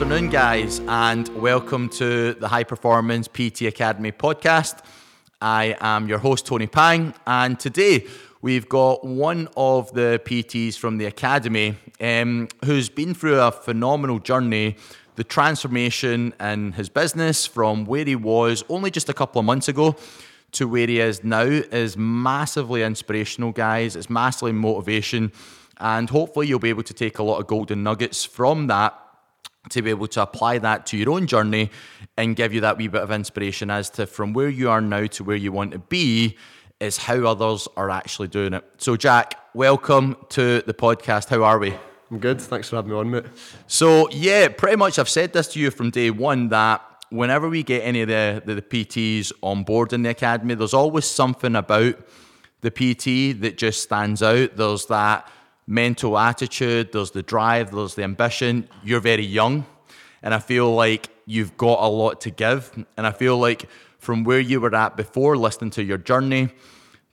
afternoon, guys, and welcome to the High Performance PT Academy podcast. I am your host, Tony Pang, and today we've got one of the PTs from the Academy um, who's been through a phenomenal journey. The transformation in his business from where he was only just a couple of months ago to where he is now is massively inspirational, guys. It's massively motivation. And hopefully, you'll be able to take a lot of golden nuggets from that to be able to apply that to your own journey and give you that wee bit of inspiration as to from where you are now to where you want to be is how others are actually doing it. So, Jack, welcome to the podcast. How are we? I'm good. Thanks for having me on, mate. So, yeah, pretty much I've said this to you from day one that whenever we get any of the, the, the PTs on board in the academy, there's always something about the PT that just stands out. There's that mental attitude, there's the drive, there's the ambition. You're very young, and I feel like you've got a lot to give. And I feel like from where you were at before, listening to your journey,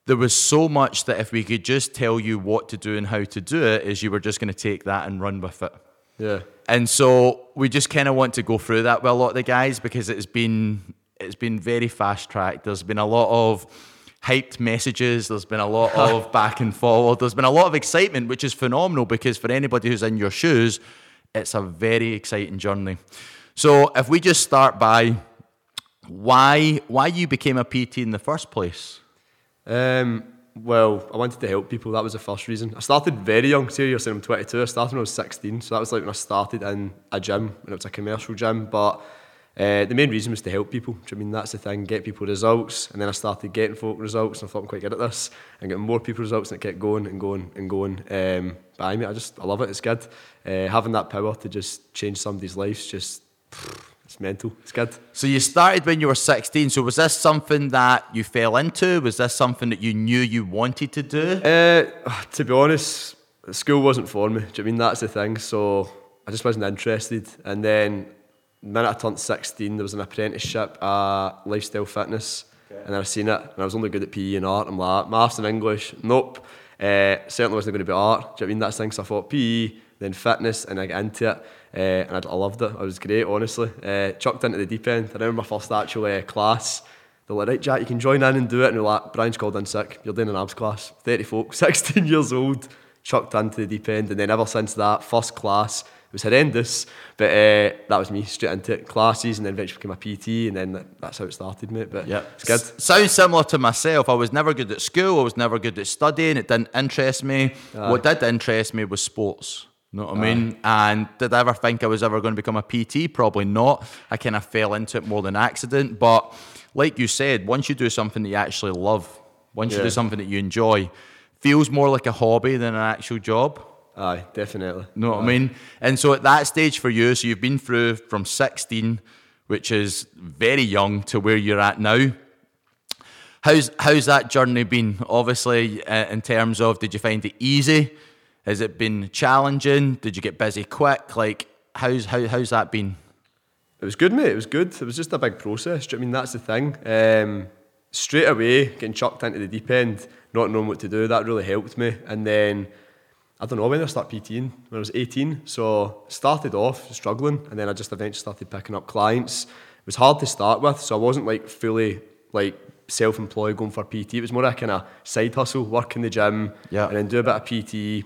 there was so much that if we could just tell you what to do and how to do it, is you were just going to take that and run with it. Yeah. And so we just kind of want to go through that with a lot of the guys because it's been it's been very fast tracked. There's been a lot of hyped messages. There's been a lot of back and forward. There's been a lot of excitement, which is phenomenal because for anybody who's in your shoes, it's a very exciting journey. So if we just start by why why you became a PT in the first place? Um, well, I wanted to help people. That was the first reason. I started very young. See, you're saying I'm 22. I started when I was 16, so that was like when I started in a gym, when it was a commercial gym. But uh, the main reason was to help people. I mean, that's the thing, get people results. And then I started getting folk results, and I thought I'm quite good at this, and getting more people results, and it kept going and going and going. Um, but I mean, I just, I love it. It's good. Uh, having that power to just change somebody's life, just, it's mental. It's good. So you started when you were 16. So was this something that you fell into? Was this something that you knew you wanted to do? Uh, to be honest, school wasn't for me. Do you know I mean that's the thing? So I just wasn't interested. And then the minute I turned 16, there was an apprenticeship at Lifestyle Fitness. Okay. And I seen it, and I was only good at PE and art. I'm like, maths and English, nope. Uh, certainly wasn't going to be art. Do you know I mean that's the thing? So I thought PE, then fitness, and I got into it. Uh, and I, I, loved it. It was great, honestly. Uh, chucked into the deep end. I remember my first actual uh, class. They're like, right, Jack, you can join in and do it. And they're like, Brian's called in sick. You're doing an abs class. 30 folk, 16 years old, chucked into the deep end. And then ever since that, first class, was horrendous. But uh, that was me, straight into it. Classes, and then eventually became a PT. And then that's how it started, mate. But yeah, it's good. S- sounds similar to myself. I was never good at school. I was never good at studying. It didn't interest me. What did interest me was sports. You know what I mean? And did I ever think I was ever going to become a PT? Probably not. I kind of fell into it more than accident. But like you said, once you do something that you actually love, once yeah. you do something that you enjoy, feels more like a hobby than an actual job. Aye, definitely. Know what Aye. I mean? And so at that stage for you, so you've been through from 16, which is very young, to where you're at now. How's how's that journey been? Obviously, uh, in terms of, did you find it easy? Has it been challenging? Did you get busy quick? Like, how's how, how's that been? It was good, mate. It was good. It was just a big process. I mean, that's the thing. Um, straight away, getting chucked into the deep end, not knowing what to do, that really helped me. And then, I don't know when I started PTing, when I was 18. So, started off struggling, and then I just eventually started picking up clients. It was hard to start with, so I wasn't like fully like self-employed going for PT. It was more a kind of side hustle, work in the gym, yeah. and then do a bit of PT,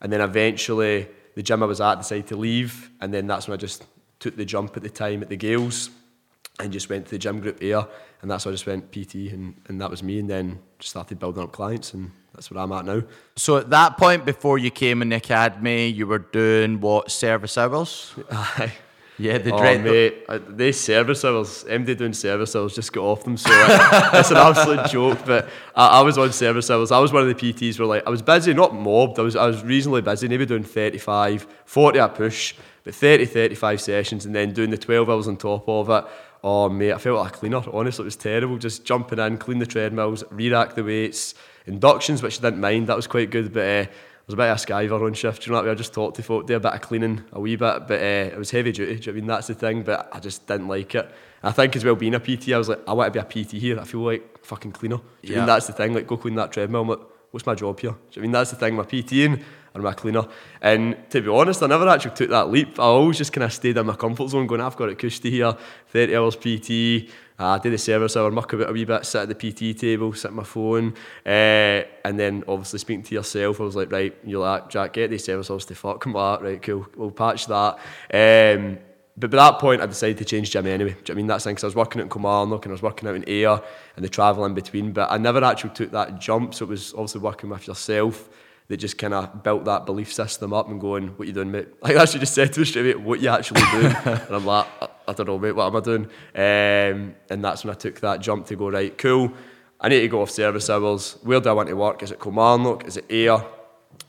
and then eventually, the gym I was at decided to leave, and then that's when I just took the jump at the time at the Gales and just went to the gym group Ayr, and that's why I just went PT, and, and that was me, and then just started building up clients, and that's where I'm at now. So at that point, before you came in the academy, you were doing what service hours? Aye. Yeah, the oh, dread. mate, they service hours, MD doing service hours, just got off them. So it's an absolute joke. But I, I, was on service hours. I was one of the PTs where like I was busy, not mobbed. I was I was reasonably busy. Maybe doing 35, 40 a push, but 30, 35 sessions, and then doing the 12 hours on top of it. Oh mate, I felt like a cleaner. Honestly, it was terrible. Just jumping in, clean the treadmills, re-rack the weights, inductions, which I didn't mind. That was quite good, but. Uh, was a bit of a skiver on shift. you know what I mean? I just talked to folk, do a bit of cleaning, a wee bit, but uh, it was heavy duty. Do you know I mean? That's the thing, but I just didn't like it. I think as well being a PT, I was like, I want to be a PT here. I feel like fucking cleaner. Do you yeah. mean that's the thing? Like go clean that treadmill. I'm like, what's my job here? I mean, that's the thing, my PTing or my cleaner. And to be honest, I never actually took that leap. I always just kind of stayed in my comfort zone, going, I've got it cushy here, 30 hours PT, I did the service hour, muck about a wee bit, sit at the PT table, sit on my phone, uh, and then obviously speaking to yourself, I was like, right, you're like, Jack, get these service hours to fuck, come back, right, cool, we'll patch that. Um, but by that point, I decided to change gym anyway. I mean, that's thing, because I was working at Kilmarnock and I was working out in Ayr and the travel in between, but I never actually took that jump, so it was obviously working with yourself that just kind of built that belief system up and going, what you doing, mate? Like, I actually just said to me straight away, what you actually doing? and I'm like, I, I, don't know, mate, what am I doing? Um, and that's when I took that jump to go, right, cool, I need to go off service hours. Where do I want to work? Is it Kilmarnock? Is it Ayr?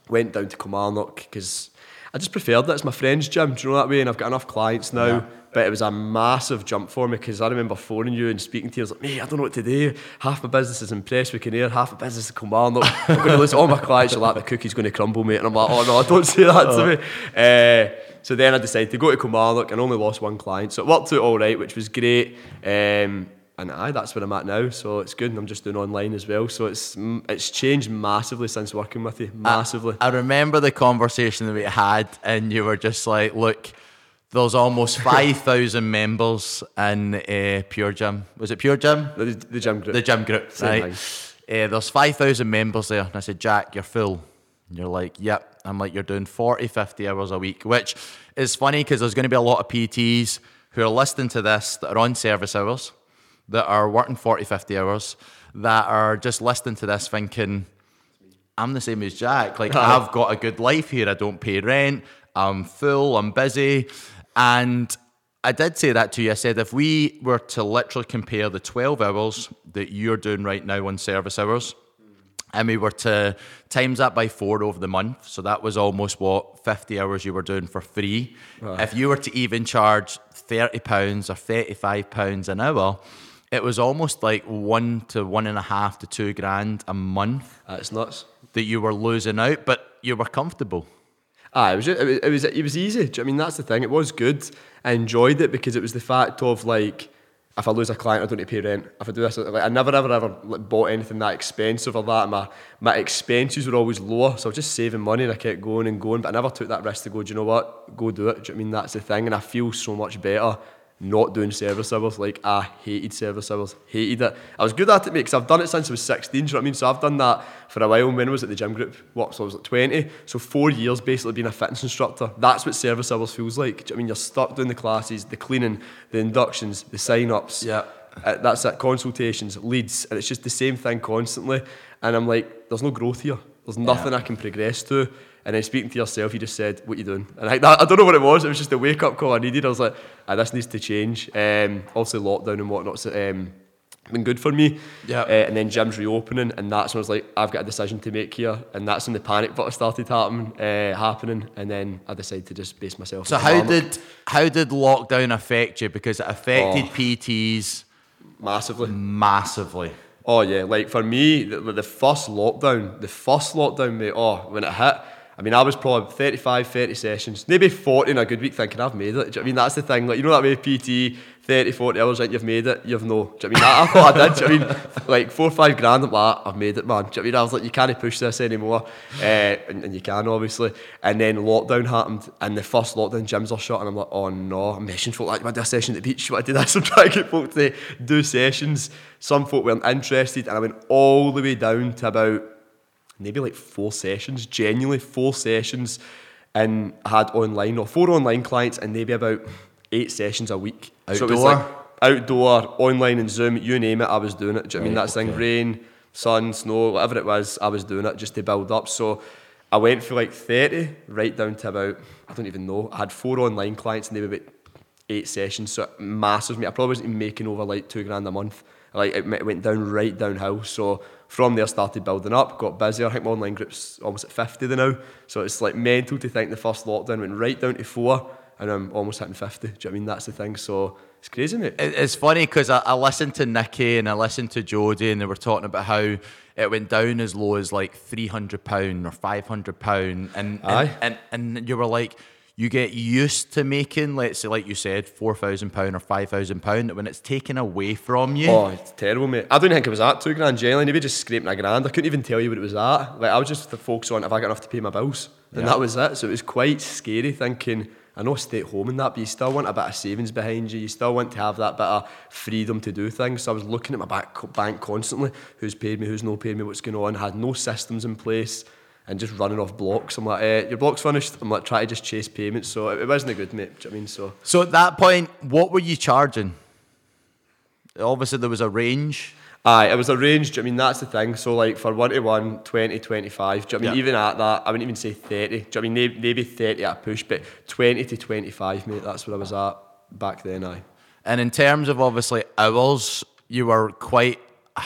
Went down to Kilmarnock because I just preferred that. It's my friend's gym, do you know that way? And I've got enough clients now. Yeah. But it was a massive jump for me because I remember phoning you and speaking to you. I was like, mate, I don't know what to do. Half my business is in Prestwick and Ayr, half my business is Kilmarnock. I'm going to lose all my clients You're like, the cookie's going to crumble, mate. And I'm like, oh no, I don't say that to me. Uh, so then I decided to go to Kilmarnock and only lost one client. So it worked out all right, which was great. Um, and aye, that's where I'm at now. So it's good, and I'm just doing online as well. So it's it's changed massively since working with you, massively. I, I remember the conversation that we had, and you were just like, "Look, there's almost five thousand members in uh, Pure Gym. Was it Pure Gym? The, the gym group. The gym group, Same right? Uh, there's five thousand members there, and I said, Jack, you're full. And you're like, yep. I'm like, you're doing 40, 50 hours a week, which is funny because there's going to be a lot of PTs who are listening to this that are on service hours that are working 40, 50 hours, that are just listening to this thinking, I'm the same as Jack. Like, I've got a good life here. I don't pay rent. I'm full. I'm busy. And I did say that to you. I said, if we were to literally compare the 12 hours that you're doing right now on service hours, and we were to times that by four over the month, so that was almost what 50 hours you were doing for free. Right. If you were to even charge £30 or £35 an hour, it was almost like one to one and a half to two grand a month. That's nuts. That you were losing out, but you were comfortable. Ah, it was, it was it was it was easy. I mean, that's the thing. It was good. I enjoyed it because it was the fact of like, if I lose a client, I don't need to pay rent. If I do this, like, I never ever ever like, bought anything that expensive or that. My my expenses were always lower, so I was just saving money and I kept going and going. But I never took that risk to go. Do you know what? Go do it. Do you know I mean that's the thing? And I feel so much better not doing service hours. Like, I hated service hours, hated it. I was good at it, mate, because I've done it since I was 16, do you know what I mean? So I've done that for a while when I was at the gym group. What, so I was like 20. So four years basically being a fitness instructor. That's what service hours feels like. Do you know I mean? You're stuck doing the classes, the cleaning, the inductions, the sign ups. Yeah. Uh, that's it, consultations, leads, and it's just the same thing constantly. And I'm like, there's no growth here. There's nothing yeah. I can progress to. And then speaking to yourself, you just said, "What are you doing?" And I, I don't know what it was. It was just a wake up call I needed. I was like, ah, "This needs to change." Um, also, lockdown and whatnot's um, been good for me. Yeah. Uh, and then gym's reopening, and that's when I was like, "I've got a decision to make here." And that's when the panic button started happening. Uh, happening, and then I decided to just base myself. So how did how did lockdown affect you? Because it affected oh, PTs massively. Massively. Oh yeah, like for me, the, the first lockdown, the first lockdown, mate. Oh, when it hit I mean, I was probably 35, 30 sessions, maybe 40 in a good week thinking I've made it. I mean, that's the thing. Like, you know that way PT, 30, 40 hours, like you've made it, you've no. do I mean, I, I, thought I did. I mean, like four or five grand, I'm like, I've made it, man. Do I mean, I was like, you can't push this anymore. Uh, and, and, you can, obviously. And then lockdown happened, and the first lockdown gyms are shut, and I'm like, oh no, I'm messaging folk like, I do a session at the beach, I do this, I'm trying to get folk to do sessions. Some folk weren't interested, and I went all the way down to about maybe like four sessions, genuinely four sessions, and I had online or four online clients and maybe about eight sessions a week. Outdoor? So like outdoor, online and Zoom, you name it, I was doing it. Do you right, I mean that's okay. thing? Rain, sun, snow, whatever it was, I was doing it just to build up. So I went for like 30, right down to about, I don't even know, I had four online clients and they were about eight sessions, so massive. Me, I probably wasn't making over like two grand a month. Like it went down right downhill. So from there started building up, got busier. I think my online group's almost at 50 now. So it's like mental to think the first lockdown went right down to four and I'm almost hitting 50. Do you know what I mean? That's the thing. So it's crazy, mate. It's funny because I, I listened to Nikki and I listened to Jody and they were talking about how it went down as low as like £300 or £500 and, and, and, and you were like, you get used to making, let's say, like you said, four thousand pound or five thousand pound. When it's taken away from you, Oh, it's terrible, mate. I don't think it was that two grand generally. Maybe just scraping a grand. I couldn't even tell you what it was at. Like I was just focused on if I got enough to pay my bills, and Yeah. that was it. So it was quite scary thinking. I know stay at home and that, but you still want a bit of savings behind you. You still want to have that bit of freedom to do things. So I was looking at my back, bank constantly. Who's paid me? Who's not paid me? What's going on? Had no systems in place. And just running off blocks. I'm like, eh, your block's finished. I'm like, trying to just chase payments. So it, it wasn't a good, mate. You know I mean? So So at that point, what were you charging? Obviously, there was a range. Aye, it was arranged. I mean, that's the thing. So, like, for 1 to 1, 20, 25. Do you know I mean? Yeah. Even at that, I wouldn't even say 30. Do you know I mean? Maybe, maybe 30 at a push, but 20 to 25, mate. That's where I was at back then, aye. And in terms of obviously hours, you were quite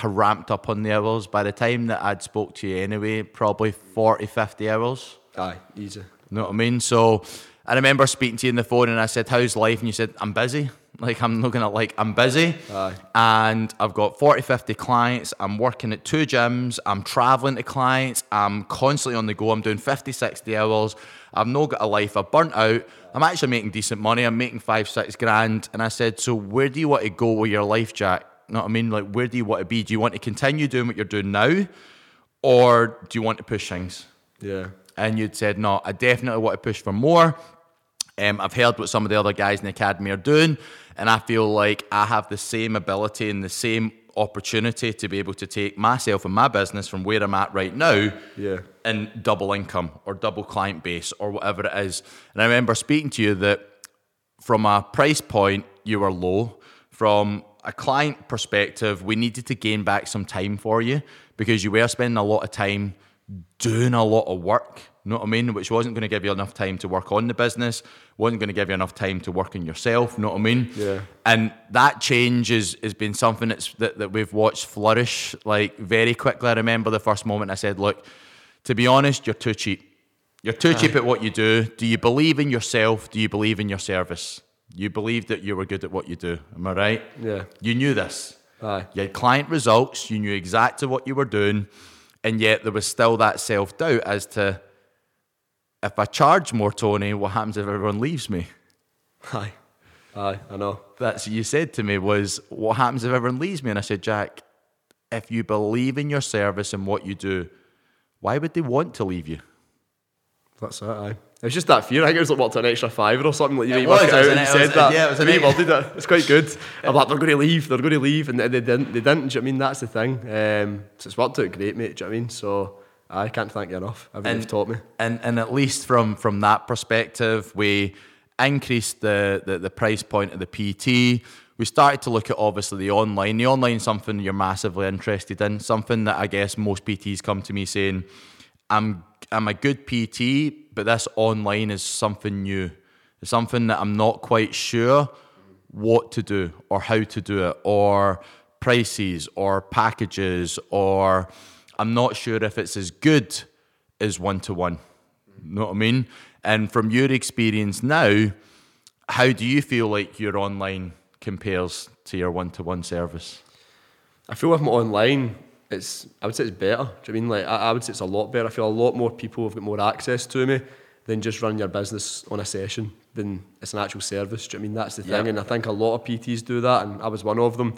ramped up on the hours. By the time that I'd spoke to you anyway, probably 40, 50 hours. Aye, easy. You know what I mean? So I remember speaking to you on the phone and I said, How's life? And you said, I'm busy. Like, I'm looking at like, I'm busy. Aye. And I've got 40, 50 clients. I'm working at two gyms. I'm traveling to clients. I'm constantly on the go. I'm doing 50, 60 hours. I've not got a life. I've burnt out. I'm actually making decent money. I'm making five, six grand. And I said, So where do you want to go with your life, Jack? You know what I mean? Like, where do you want to be? Do you want to continue doing what you're doing now? Or do you want to push things? Yeah. and you'd said, no, I definitely want to push for more. Um, I've heard what some of the other guys in the academy are doing, and I feel like I have the same ability and the same opportunity to be able to take myself and my business from where I'm at right now Yeah. and double income or double client base or whatever it is. And I remember speaking to you that from a price point, you were low. From a client perspective, we needed to gain back some time for you because you were spending a lot of time doing a lot of work. You know what I mean? Which wasn't going to give you enough time to work on the business, wasn't going to give you enough time to work on yourself. You know what I mean? Yeah. And that change is, has been something that's, that, that we've watched flourish like very quickly. I remember the first moment I said, look, to be honest, you're too cheap. You're too cheap at what you do. Do you believe in yourself? Do you believe in your service? You believe that you were good at what you do. Am I right? Yeah. You knew this. Aye. You had client results. You knew exactly what you were doing. And yet there was still that self doubt as to if I charge more, Tony, what happens if everyone leaves me? Aye. Aye, I know. That's what you said to me was, what happens if everyone leaves me? And I said, Jack, if you believe in your service and what you do, why would they want to leave you? That's it, aye. It was just that fear. I think it was like, what, an extra fiver or something. Like, you It know, you work was, it out and you said that. yeah, it was an worded it. It's quite good. I'm like, they're going to leave. They're going to leave. And they they didn't. They didn't. Do you know what I mean? That's the thing. Um, so it's worked out great, mate. Do you know what I mean? So I can't thank you enough. Everything you've taught me. And and at least from from that perspective, we increased the, the the price point of the PT. We started to look at obviously the online. The online something you're massively interested in. Something that I guess most PTs come to me saying, "I'm I'm a good PT, but this online is something new. It's something that I'm not quite sure what to do or how to do it or prices or packages or I'm not sure if it's as good as one to one. Know what I mean? And from your experience now, how do you feel like your online compares to your one to one service? I feel with my online, it's I would say it's better. Do you know what I mean? Like I, I would say it's a lot better. I feel a lot more people have got more access to me than just running your business on a session. Than it's an actual service. Do you know what I mean? That's the thing, Yeah. and I think a lot of PTs do that, and I was one of them.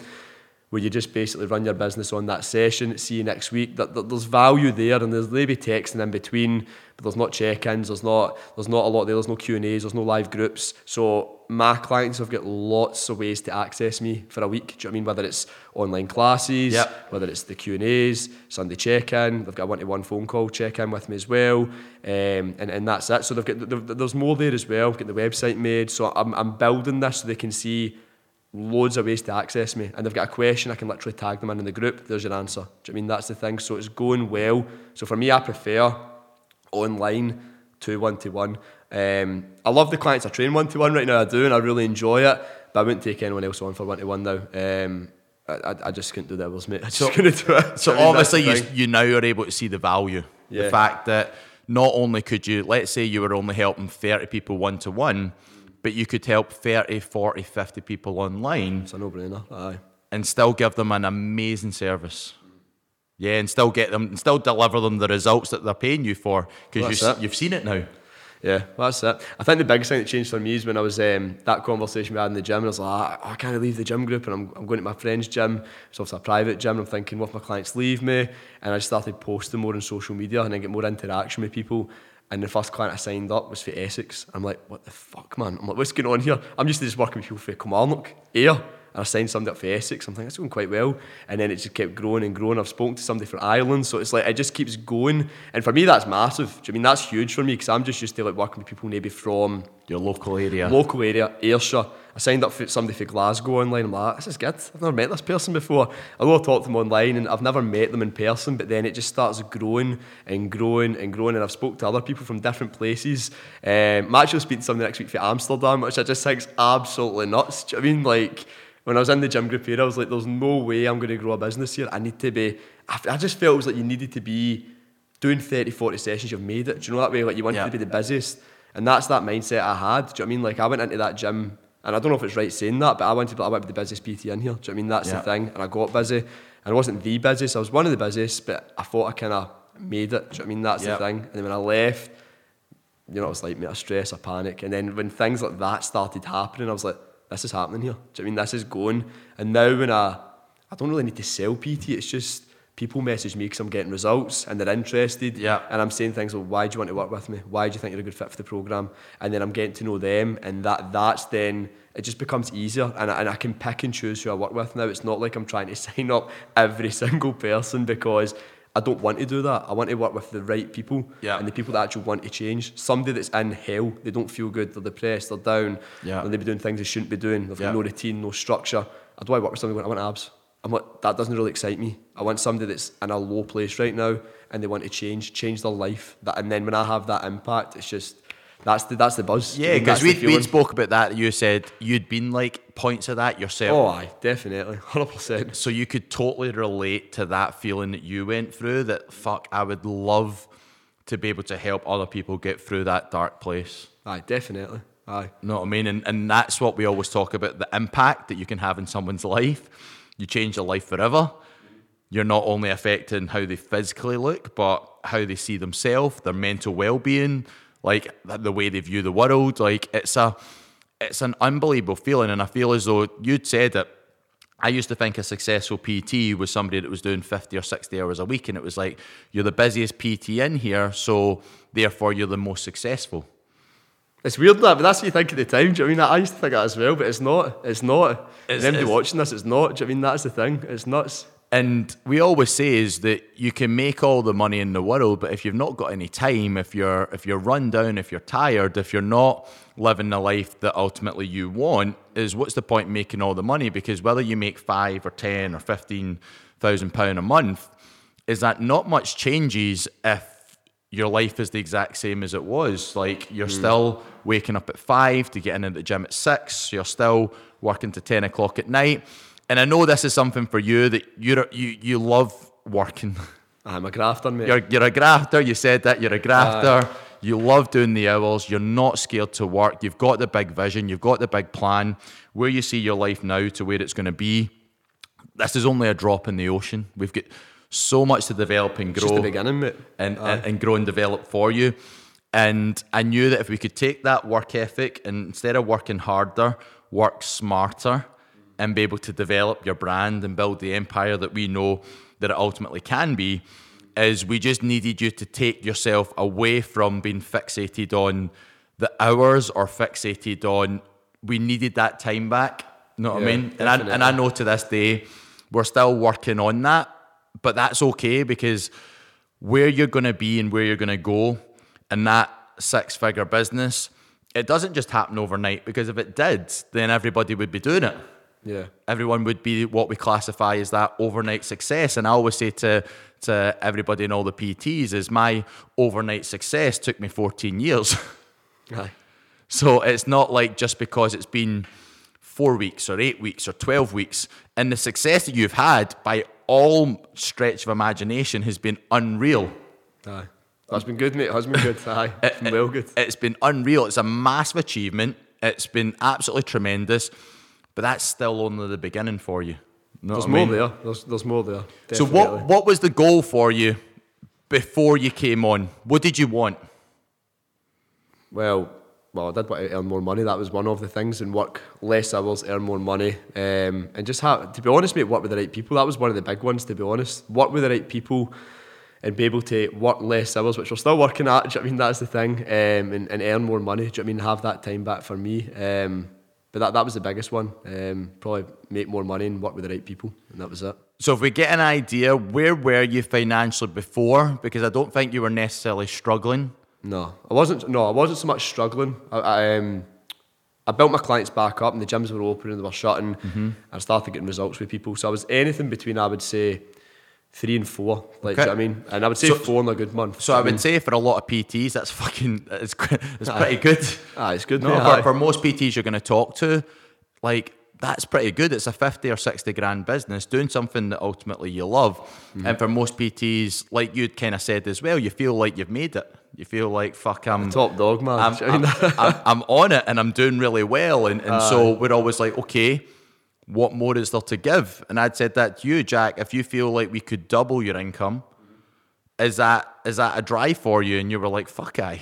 Where you just basically run your business on that session, see you next week. That, that there's value there, and there's maybe texting in between, but there's not check-ins. There's not there's not a lot there. There's no Q and A's. There's no live groups. So my clients have got lots of ways to access me for a week. Do you know what I mean? Whether it's online classes, Yep. whether it's the Q and A's, Sunday check-in. They've got a one-to-one phone call check-in with me as well, um, and and that's it. So they've got they've- there's more there as well. Get the website made. So I'm I'm building this so they can see loads of ways to access me. And they've got a question, I can literally tag them in, in the group. There's your answer. Do you know I mean? That's the thing. So it's going well. So for me, I prefer online to one to one. Um, I love the clients I train one to one right now. I do, and I really enjoy it. But I wouldn't take anyone else on for one to one now. Um, I, I, just couldn't do the hours, mate. I just couldn't do it. So I mean, obviously you, you now are able to see the value. The fact that not only could you, let's say you were only helping 30 people one to one, but you could help 30, 40, 50 people online it's a no-brainer. Aye. and still give them an amazing service. Yeah, and still get them, and still deliver them the results that they're paying you for because That's you, you've seen it now. Yeah, well, that's it. I think the biggest thing that changed for me is when I was um, that conversation we had in the gym. And I was like, oh, I can't leave the gym group, and I'm, I'm going to my friend's gym. It's also a private gym. And I'm thinking, what if my clients leave me? And I started posting more on social media and then get more interaction with people. And the first client I signed up was for Essex. I'm like, what the fuck, man? I'm like, what's going on here? I'm used to just working with people for Kilmarnock, Ayr. I signed somebody up for Essex. I'm thinking, that's going quite well. And then it just kept growing and growing. I've spoken to somebody for Ireland. So it's like, it just keeps going. And for me, that's massive. Do you mean that's huge for me? Because I'm just used to like working with people maybe from Your local area. local area, Ayrshire. I signed up for somebody for Glasgow online. I'm like, this is good. I've never met this person before. Although I talked to them online and I've never met them in person, but then it just starts growing and growing and growing. And I've spoke to other people from different places. Um, I'm actually speaking to somebody next week for Amsterdam, which I just think is absolutely nuts. Do you know I mean? Like, when I was in the gym group here, I was like, there's no way I'm going to grow a business here. I need to be, I, I just felt it was like you needed to be doing 30, 40 sessions, you've made it. Do you know that way? Like you wanted Yeah. to be the busiest. And that's that mindset I had. Do you know what I mean? Like I went into that gym, and I don't know if it's right saying that, but I wanted to I want to be the busiest PT in here. Do you know what I mean? That's Yeah. the thing. And I got busy. And I wasn't the busiest, I was one of the busiest, but I thought I kind of made it. Do you know what I mean? That's Yeah. the thing. And then when I left, you know, it was like, mate, I stress, I panic. And then when things like that started happening, I was like, this is happening here. Do you know what I mean? This is going. And now when I, I don't really need to sell PT, it's just people message me because I'm getting results and they're interested. Yeah. And I'm saying things like, why do you want to work with me? Why do you think you're a good fit for the program? And then I'm getting to know them, and that that's then it just becomes easier, and I, and I can pick and choose who I work with now. It's not like I'm trying to sign up every single person because. I don't want to do that. I want to work with the right people Yeah. and the people that actually want to change. Somebody that's in hell, they don't feel good, they're depressed, they're down, Yeah. and they be doing things they shouldn't be doing. They've got no routine, no structure. I do I work with somebody I want abs. I'm like, that doesn't really excite me. I want somebody that's in a low place right now and they want to change, change their life. That and then when I have that impact, it's just that's the that's the buzz. Yeah, because we we spoke about that. You said you'd been like points of that yourself. Oh I definitely. Hundred percent. So you could totally relate to that feeling that you went through. That fuck, I would love to be able to help other people get through that dark place. Aye, definitely. Aye. Know what I mean? And and that's what we always talk about: the impact that you can have in someone's life. You change their life forever. You're not only affecting how they physically look, but how they see themselves, their mental well-being, like the way they view the world. Like it's a, it's an unbelievable feeling, and I feel as though you'd said it. I used to think a successful PT was somebody that was doing 50 or 60 hours a week, and it was like, you're the busiest PT in here, so therefore you're the most successful. It's weird that, but that's what you think at the time. Do you know what I mean? I used to think that as well, but it's not. It's not. It's- It's, watching this, it's not. Do you know what I mean? That's the thing. It's nuts. And we always say is that you can make all the money in the world, but if you've not got any time, if you're if you're run down, if you're tired, if you're not living the life that ultimately you want, is what's the point making all the money? Because whether you make five or ten or fifteen thousand pound a month, is that not much changes if your life is the exact same as it was. Like you're hmm. still waking up at five to get into the gym at six. You're still working to ten o'clock at night. And I know this is something for you that you're you you love working. I'm a grafter, mate. You're you're a grafter. You said that you're a grafter. you love doing the hours. You're not scared to work. You've got the big vision. You've got the big plan. Where you see your life now to where it's going to be. This is only a drop in the ocean. We've got so much to develop and grow just the beginning, mate. and, and, and grow and develop for you. And I knew that if we could take that work ethic and instead of working harder, work smarter and be able to develop your brand and build the empire that we know that it ultimately can be, is we just needed you to take yourself away from being fixated on the hours or fixated on we needed that time back. You know what I mean? And I, and I know to this day we're still working on that, but that's okay because where you're going to be and where you're going to go in that six figure business, it doesn't just happen overnight because if it did, then everybody would be doing it. Yeah. Everyone would be what we classify as that overnight success. And I always say to, to everybody in all the PTs is my overnight success took me 14 years. So it's not like just because it's been four weeks or eight weeks or 12 weeks. And the success that you've had by all stretch of imagination has been unreal. Aye. That's been good, mate. Has been good. Aye. It's been well good. It's been unreal. It's a massive achievement. It's been absolutely tremendous. But that's still only the beginning for you. Know There's I more mean? there. There's, there's more there. So what what was the goal for you before you came on? What did you want? Well, well, I did want to earn more money. That was one of the things, and work less hours, earn more money, um, and just have to be honest, mate, work with the right people. That was one of the big ones. To be honest, work with the right people, and be able to work less hours, which we're still working at. Do you know I mean that's the thing, um, and, and earn more money. Do you know I mean have that time back for me? Um, but that, that was the biggest one. Um, probably make more money and work with the right people, and that was it. So if we get an idea, where were you financially before? Because I don't think you were necessarily struggling. No, I wasn't. No, I wasn't so much struggling. I, I, um, I built my clients back up, and the gyms were open and they were shutting. Mm-hmm. I started getting results with people. So I was anything between, I would say, three and four. Like, okay. you know I mean? And I would say so, four in a good month. So I would mean? say for a lot of PTs, that's fucking, it's, it's pretty good. Ah, it's good. No, yeah, for, for most PTs you're going to talk to, like, that's pretty good. It's a 50 or 60 grand business doing something that ultimately you love. Mm-hmm. And for most PTs, like you'd kind of said as well, you feel like you've made it. You feel like, fuck, I'm top dog, man. I'm, I'm, I'm, I'm, on it and I'm doing really well. And, and uh, so we're always like, okay, what more is there to give? And I'd said that to you, Jack. If you feel like we could double your income, is that is that a drive for you? And you were like, fuck, I.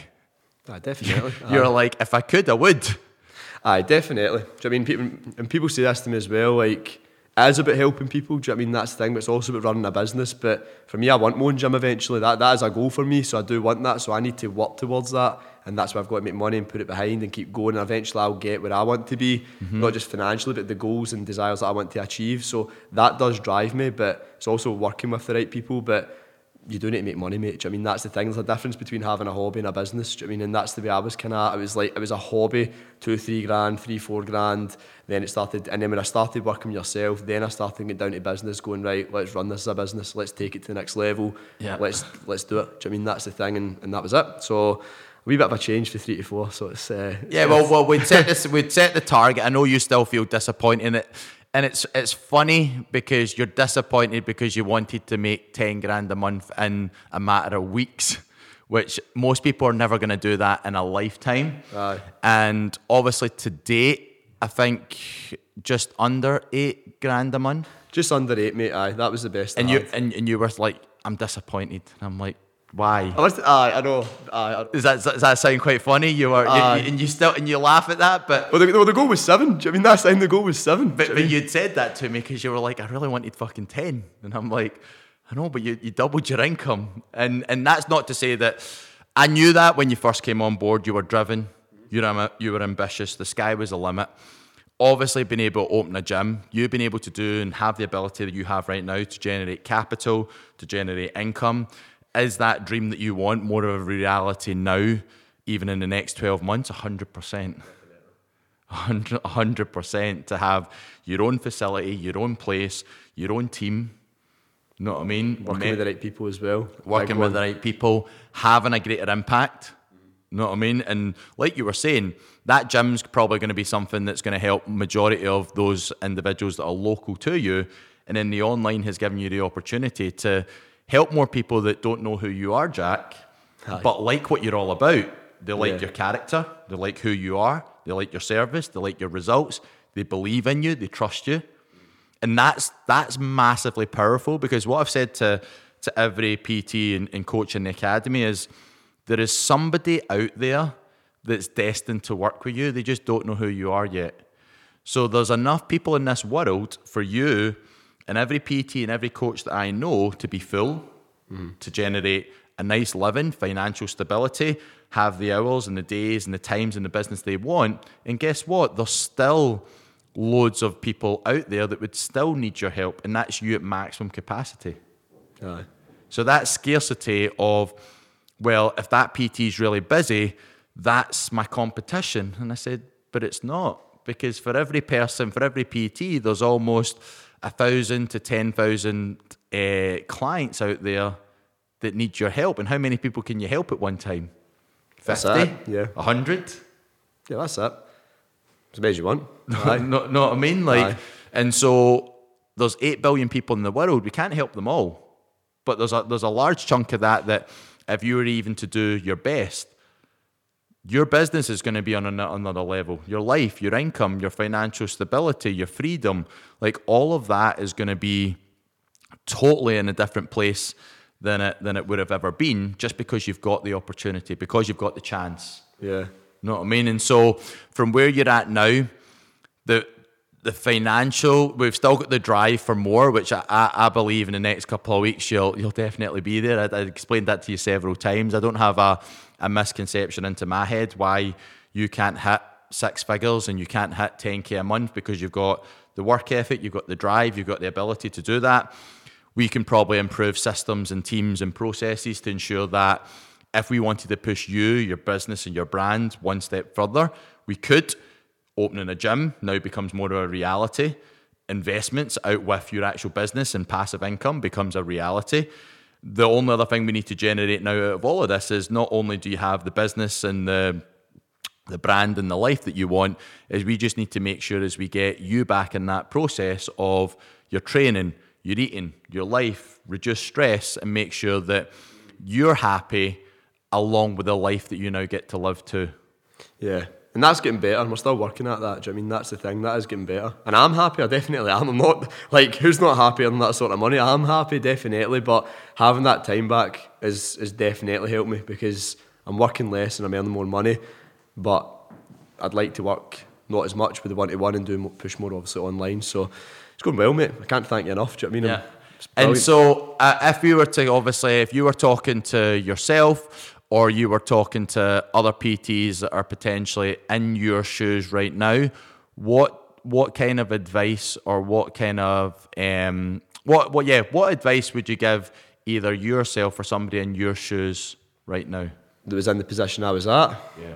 Uh, definitely. You're like, if I could, I would. Aye, definitely. Do you know I mean people and people say this to me as well, like it is about helping people. Do you know I mean that's the thing, but it's also about running a business. But for me, I want my own gym eventually. That that is a goal for me. So I do want that. So I need to work towards that, and that's why I've got to make money and put it behind and keep going. And eventually, I'll get where I want to be, mm-hmm. not just financially, but the goals and desires that I want to achieve. So that does drive me. But it's also working with the right people. But you do need to make money, mate. I mean, that's the thing. There's a difference between having a hobby and a business. I mean, and that's the way I was kind of. It was like it was a hobby, two, three grand, three, four grand. Then it started, and then when I started working yourself, then I started getting down to business, going right. Let's run this as a business. Let's take it to the next level. Yeah. Let's let's do it. Do I mean that's the thing, and, and that was it. So wee bit of a change for three to four. So it's uh, yeah. Well, well, we'd set this. We'd set the target. I know you still feel disappointed in it and it's it's funny because you're disappointed because you wanted to make 10 grand a month in a matter of weeks which most people are never going to do that in a lifetime Aye. and obviously to date i think just under 8 grand a month just under 8 mate aye that was the best and you and, and you were like i'm disappointed and i'm like why? I, was, aye, uh, I know. Uh, aye, Does that does that sound quite funny? You were, you, uh, and you still and you laugh at that, but well, the, well, the goal was seven. I mean, that's time the goal was seven. But, but you'd said that to me because you were like, I really wanted fucking ten, and I'm like, I know, but you, you doubled your income, and and that's not to say that I knew that when you first came on board, you were driven, you were you were ambitious, the sky was the limit. Obviously, being able to open a gym, you've been able to do and have the ability that you have right now to generate capital, to generate income is that dream that you want more of a reality now, even in the next 12 months? 100%. 100% to have your own facility, your own place, your own team. You know what I mean? Working with the right people as well. Working with the right people, having a greater impact. You know what I mean? And like you were saying, that gym's probably going to be something that's going to help majority of those individuals that are local to you. And then the online has given you the opportunity to help more people that don't know who you are, Jack, Aye. but like what you're all about. They like yeah. your character, they like who you are, they like your service, they like your results, they believe in you, they trust you. And that's that's massively powerful because what I've said to to every PT and, and coach in the academy is there is somebody out there that's destined to work with you. They just don't know who you are yet. So there's enough people in this world for you and every PT and every coach that I know to be full, mm. to generate a nice living, financial stability, have the hours and the days and the times and the business they want. And guess what? There's still loads of people out there that would still need your help, and that's you at maximum capacity. Aye. So that scarcity of, well, if that PT is really busy, that's my competition. And I said, but it's not, because for every person, for every PT, there's almost a thousand to ten thousand uh, clients out there that need your help. And how many people can you help at one time? Fifty? Yeah. hundred? Yeah, that's it. As many as you want. no, no, I mean? Like, Aye. and so there's eight billion people in the world. We can't help them all, but there's a there's a large chunk of that that if you were even to do your best, your business is going to be on another level. Your life, your income, your financial stability, your freedom, like all of that is going to be totally in a different place than it than it would have ever been just because you've got the opportunity, because you've got the chance. Yeah. You know what I mean? And so from where you're at now, the the financial, we've still got the drive for more, which I, I, I believe in the next couple of weeks you'll you'll definitely be there. I, I explained that to you several times. I don't have a, a misconception into my head why you can't hit six figures and you can't hit 10k a month because you've got the work ethic, you've got the drive, you've got the ability to do that. We can probably improve systems and teams and processes to ensure that if we wanted to push you, your business, and your brand one step further, we could. Opening a gym now becomes more of a reality. Investments out with your actual business and passive income becomes a reality. The only other thing we need to generate now out of all of this is not only do you have the business and the the brand and the life that you want, is we just need to make sure as we get you back in that process of your training, your eating, your life, reduce stress, and make sure that you're happy along with the life that you now get to live too. Yeah. And that's getting better. And we're still working at that. Do you know what I mean? That's the thing. That is getting better. And I'm happy. I definitely am. I'm not like who's not happy on that sort of money. I'm happy, definitely. But having that time back is is definitely helped me because I'm working less and I'm earning more money. But I'd like to work not as much with the one to one and do push more obviously online. So it's going well, mate. I can't thank you enough. Do you know what I mean? It's And so, uh, if you were to obviously, if you were talking to yourself or you were talking to other PTs that are potentially in your shoes right now, what what kind of advice or what kind of um what what yeah what advice would you give either yourself or somebody in your shoes right now? that was in the position I was at. Yeah.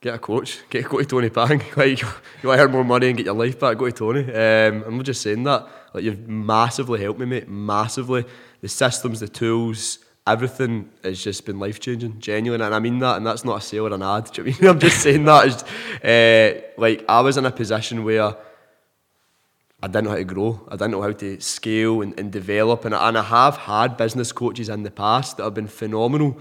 Get a coach. Get go to Tony Pang. Like you want to earn more money and get your life back. Go to Tony. Um, I'm not just saying that. Like you've massively helped me, mate. Massively. The systems, the tools, everything has just been life changing. Genuine, and I mean that. And that's not a sale or an ad. You know I mean? I'm just saying that. Uh, like I was in a position where. I didn't know how to grow. I didn't know how to scale and, and develop. And, and I have had business coaches in the past that have been phenomenal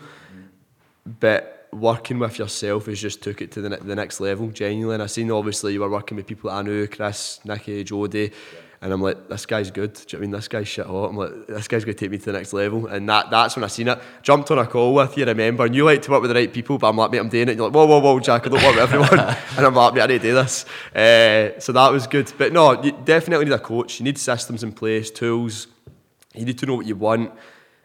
but working with yourself has just took it to the, the next level, genuinely. And I seen obviously you were working with people I knew, Chris, Nicky, Jody, and I'm like, this guy's good. Do you know what I mean? This guy's shit hot. I'm like, this guy's going to take me to the next level. And that that's when I seen it. Jumped on a call with you, remember, and you like to work with the right people, but I'm like, mate, I'm doing it. And you're like, whoa, whoa, whoa, Jack, I don't work with everyone. and I'm like, mate, I need to do this. Uh, so that was good. But no, you definitely need a coach. You need systems in place, tools. You need to know what you want.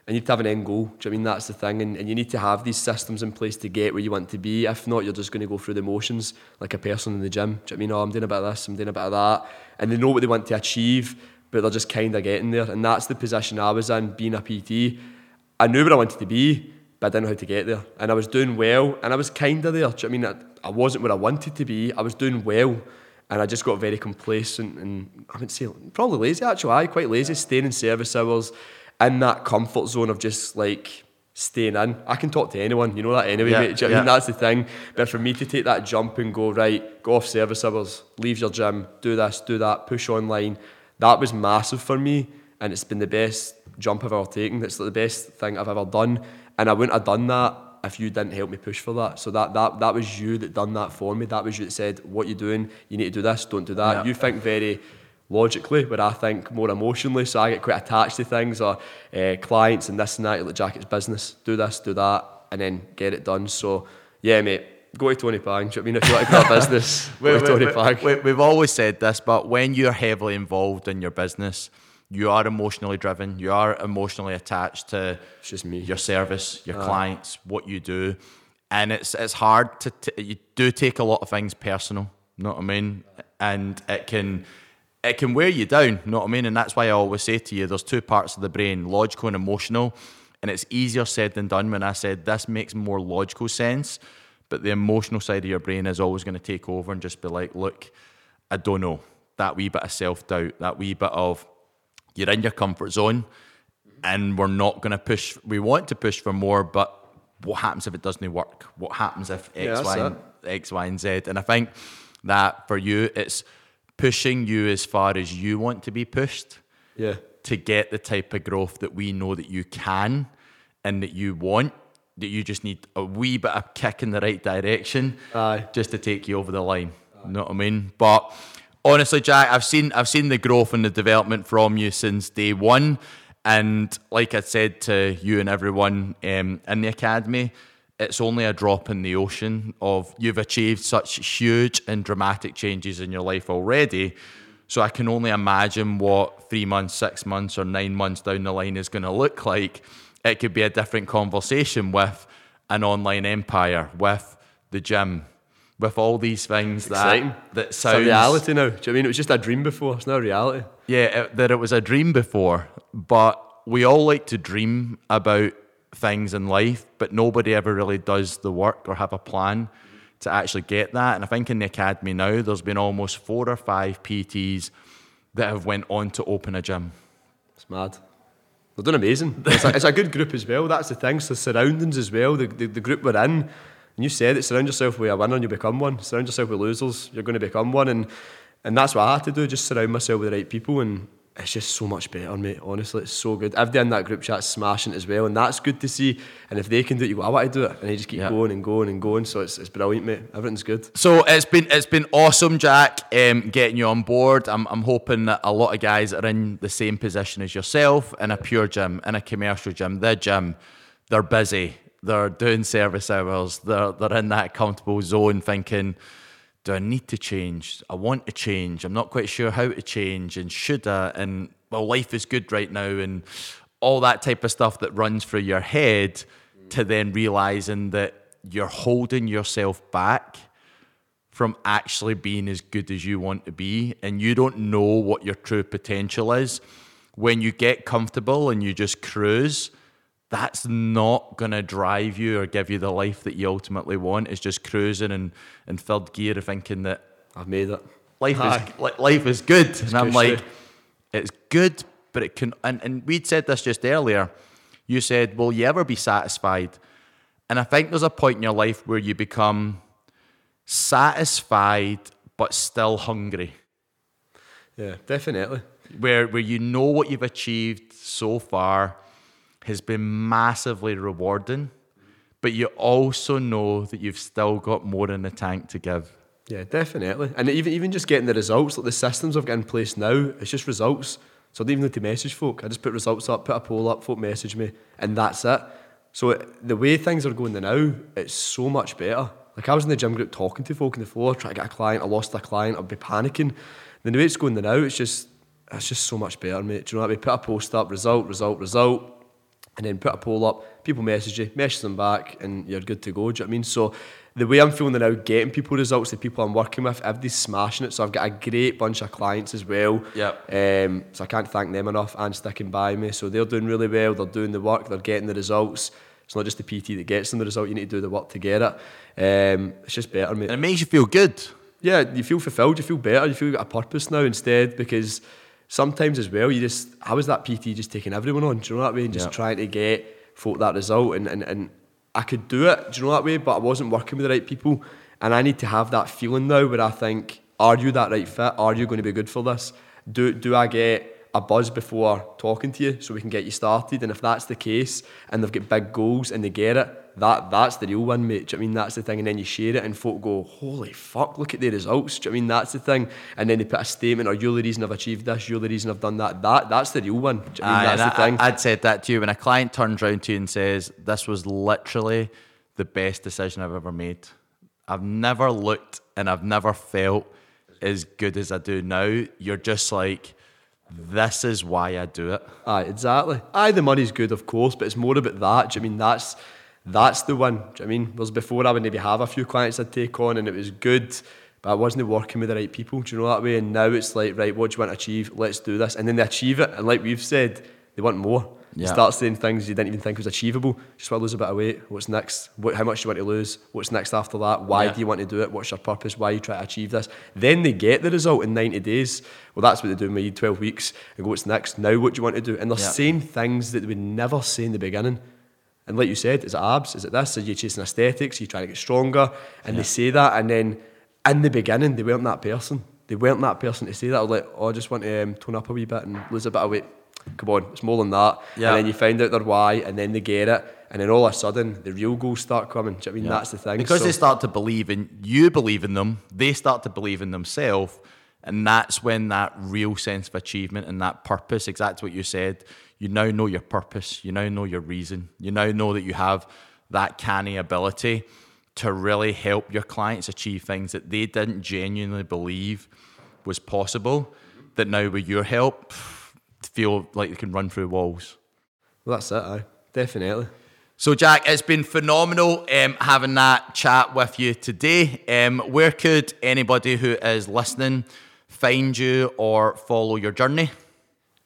And you need to have an end goal. Do you know what I mean? That's the thing. And, and you need to have these systems in place to get where you want to be. If not, you're just going to go through the motions like a person in the gym. Do you know what I mean? Oh, I'm doing a bit of this, I'm doing a bit of that. And they know what they want to achieve, but they're just kind of getting there. And that's the position I was in, being a PT. I knew where I wanted to be, but I didn't know how to get there. And I was doing well, and I was kind of there. Do you know what I mean? I, I wasn't where I wanted to be. I was doing well. And I just got very complacent and I would say probably lazy actually. I quite lazy, staying in service hours, in that comfort zone of just like staying in. I can talk to anyone, you know that anyway, Yeah, mate. You know I mean? That's the thing. But for me to take that jump and go, right, go off service hours, leave your gym, do this, do that, push online, that was massive for me. And it's been the best jump I've ever taken. It's the best thing I've ever done. And I wouldn't have done that if you didn't help me push for that. So that that that was you that done that for me. That was you that said, what you doing? You need to do this, don't do that. Yeah. You think very logically, where I think more emotionally. So I get quite attached to things or uh, clients and this and that. Like, Jack, it's business. Do this, do that, and then get it done. So yeah, mate. Go to Tony Pang. Do you know what I mean? If you want to grow a business, go to Tony Pang. we, we've always said this, but when you're heavily involved in your business, you are emotionally driven. You are emotionally attached to It's just me. your service, your clients, what you do, and it's it's hard to t- you do take a lot of things personal. You know what I mean? And it can it can wear you down. you Know what I mean? And that's why I always say to you, there's two parts of the brain: logical and emotional. And it's easier said than done. When I said this makes more logical sense, but the emotional side of your brain is always going to take over and just be like, look, I don't know. That wee bit of self doubt, that wee bit of you're in your comfort zone and we're not going to push. We want to push for more, but what happens if it doesn't work? What happens if Yeah, X, that's Y, X, Y, and Z? And I think that for you, it's pushing you as far as you want to be pushed Yeah. to get the type of growth that we know that you can and that you want. That you just need a wee bit of kick in the right direction, Aye. just to take you over the line. You know what I mean? But honestly, Jack, I've seen I've seen the growth and the development from you since day one, and like I said to you and everyone um, in the academy, it's only a drop in the ocean of you've achieved such huge and dramatic changes in your life already. So I can only imagine what three months, six months, or nine months down the line is going to look like. It could be a different conversation with an online empire, with the gym, with all these things Exciting. that that It's sounds a reality now. Do you know I mean? It was just a dream before. It's now a reality. yeah, it, that it was a dream before, but we all like to dream about things in life, but nobody ever really does the work or have a plan to actually get that. And I think in the academy now, there's been almost four or five PTs that have went on to open a gym. It's mad. They're doing amazing. It's a, it's a good group as well. That's the thing. So surroundings as well. The, the, the group we're in. And you said it. Surround yourself with a winner, and you become one. Surround yourself with losers, you're going to become one. And and that's what I had to do. Just surround myself with the right people, and it's just so much better, mate. Honestly, it's so good. I've done that group chat smashing as well, and that's good to see. And if they can do it, you go, I want to do it, and they just keep Yeah. going and going and going. So it's, it's brilliant, mate. Everything's good. So it's been it's been awesome, Jack, um, getting you on board. I'm I'm hoping that a lot of guys are in the same position as yourself in a PureGym, in a commercial gym, the gym. They're busy. They're doing service hours. They're they're in that comfortable zone, thinking, "Do I need to change? I want to change. I'm not quite sure how to change, and should I?" And well, life is good right now, and all that type of stuff that runs through your head. To then realizing that you're holding yourself back from actually being as good as you want to be and you don't know what your true potential is when you get comfortable and you just cruise that's not going to drive you or give you the life that you ultimately want it's just cruising and in third gear thinking that I've made it. life Aye. is li- life is good and i'm like it's good but it can and, and we'd said this just earlier you said will you ever be satisfied and i think there's a point in your life where you become satisfied but still hungry Yeah, definitely. where where you know what you've achieved so far has been massively rewarding but you also know that you've still got more in the tank to give Yeah, definitely. And even even just getting the results, like the systems I've got in place now, it's just results. So I don't even need to message folk. I just put results up, put a poll up, folk message me, and that's it. So it, the way things are going now, it's so much better. Like I was in the gym group talking to folk on the floor, trying to get a client. I lost a client. I'd be panicking. Then the way it's going now, it's just it's just so much better, mate. Do you know what I mean? Put a post up, result, result, result and then put a poll up, people message you, message them back, and you're good to go. Do you know what I mean? So the way I'm feeling now, getting people results, the people I'm working with, everybody's smashing it. So I've got a great bunch of clients as well. Yep. Um, so I can't thank them enough and sticking by me. So they're doing really well. They're doing the work. They're getting the results. It's not just the PT that gets them the result. You need to do the work to get it. Um, it's just better, mate and it makes you feel good yeah, you feel fulfilled, you feel better, you feel you've got a purpose now instead because sometimes as well, you just, I was that PT just taking everyone on, do you know that way? And just Yeah. trying to get folk that result and, and, and I could do it, do you know that way? But I wasn't working with the right people and I need to have that feeling now where I think, are you that right fit? Are you going to be good for this? Do, do I get a buzz before talking to you so we can get you started? And if that's the case and they've got big goals and they get it, that that's the real one, mate. Do you know I mean? That's the thing. And then you share it and folk go, holy fuck, look at the results. Do you know I mean? That's the thing. And then they put a statement or you're the reason I've achieved this, you're the reason I've done that. That That's the real one. Do you know I mean? Aye, That's the thing. I, would said that to you when a client turns around to you and says, "This was literally the best decision I've ever made. I've never looked and I've never felt as good as I do now." You're just like, "This is why I do it." Aye, exactly. Aye, the money's good, of course, but it's more about that. Do you I mean that's that's the one? Do you know what I mean? Whereas before I would maybe have a few clients I'd take on and it was good, but I wasn't working with the right people. Do you know that way? And now it's like, right, what do you want to achieve? Let's do this. And then they achieve it, and like we've said, they want more. You Yeah. start saying things you didn't even think was achievable. Just want to lose a bit of weight. What's next? What, how much do you want to lose? What's next after that? Why Yeah. do you want to do it? What's your purpose? Why are you try to achieve this? Then they get the result in 90 days. Well, that's what they do in my 12 weeks. And go, what's next? Now, what do you want to do? And they're Yeah. saying things that they would never say in the beginning. And like you said, is it abs? Is it this? Are you chasing aesthetics? Are you trying to get stronger? And they say that, and then in the beginning, they weren't that person. They weren't that person to say that. I was like, oh, I just want to um, tone up a wee bit and lose a bit of weight. Come on, it's more than that. Yeah. And then you find out their why, and then they get it, and then all of a sudden, the real goals start coming. Do you know what I mean? That's the thing. Because So- they start to believe in you, believe in them. They start to believe in themselves, and that's when that real sense of achievement and that purpose, exactly what you said. You now know your purpose. You now know your reason. You now know that you have that canny ability to really help your clients achieve things that they didn't genuinely believe was possible. That now, with your help, feel like they can run through walls. Well, that's it, aye. Definitely. So, Jack, it's been phenomenal um, having that chat with you today. Um, where could anybody who is listening find you or follow your journey?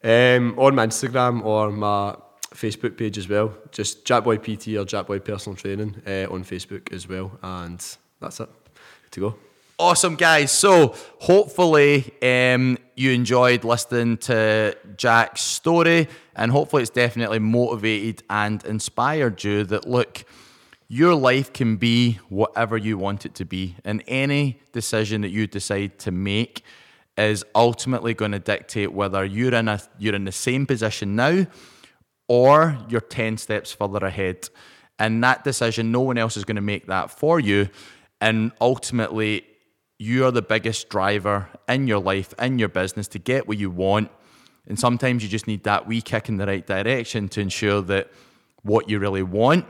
Um, on my Instagram or my Facebook page as well. Just Jack Boyd PT or Jack Boyd Personal Training uh, on Facebook as well. And that's it. Good to go. Awesome, guys. So, hopefully, um, you enjoyed listening to Jack's story, and hopefully, it's definitely motivated and inspired you that look, your life can be whatever you want it to be, and any decision that you decide to make is ultimately going to dictate whether you're in a you're in the same position now or you're 10 steps further ahead. And that decision, no one else is going to make that for you. And ultimately, you are the biggest driver in your life, in your business to get what you want. And sometimes you just need that wee kick in the right direction to ensure that what you really want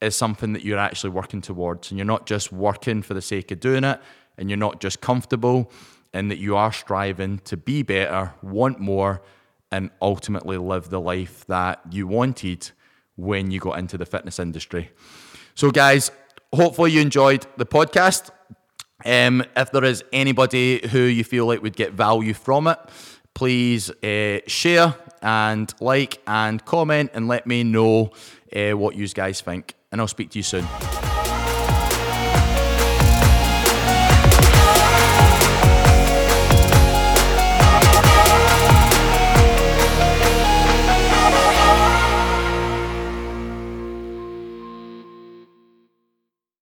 is something that you're actually working towards. And you're not just working for the sake of doing it, and you're not just comfortable, and that you are striving to be better, want more, and ultimately live the life that you wanted when you got into the fitness industry. So, guys, hopefully you enjoyed the podcast. Um, if there is anybody who you feel like would get value from it, please uh, share and like and comment and let me know uh, what you guys think. And I'll speak to you soon.